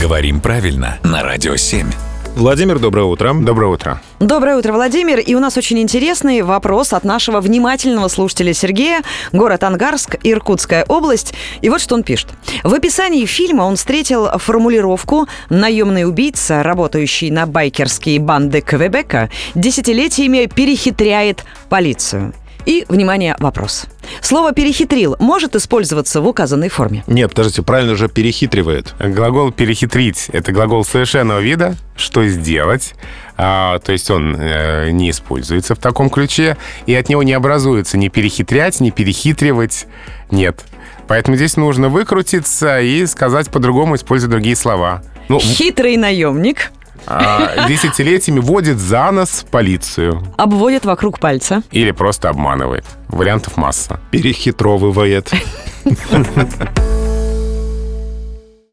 Говорим правильно на Радио 7. Владимир, доброе утро. Доброе утро. Доброе утро, Владимир. И у нас очень интересный вопрос от нашего внимательного слушателя Сергея. Город Ангарск, Иркутская область. И вот что он пишет. В описании фильма он встретил формулировку «наемный убийца, работающий на байкерские банды Квебека, десятилетиями перехитряет полицию». И, внимание, вопрос. Слово «перехитрил» может использоваться в указанной форме? Нет, подождите, правильно же перехитривает. Глагол «перехитрить» — это глагол совершенного вида «что сделать», а, то есть он э, не используется в таком ключе, и от него не образуется ни перехитрять, ни перехитривать, нет. Поэтому здесь нужно выкрутиться и сказать по-другому, используя другие слова. Ну, Хитрый наемник десятилетиями водит за нос полицию. Обводит вокруг пальца. Или просто обманывает. Вариантов масса. Перехитровывает.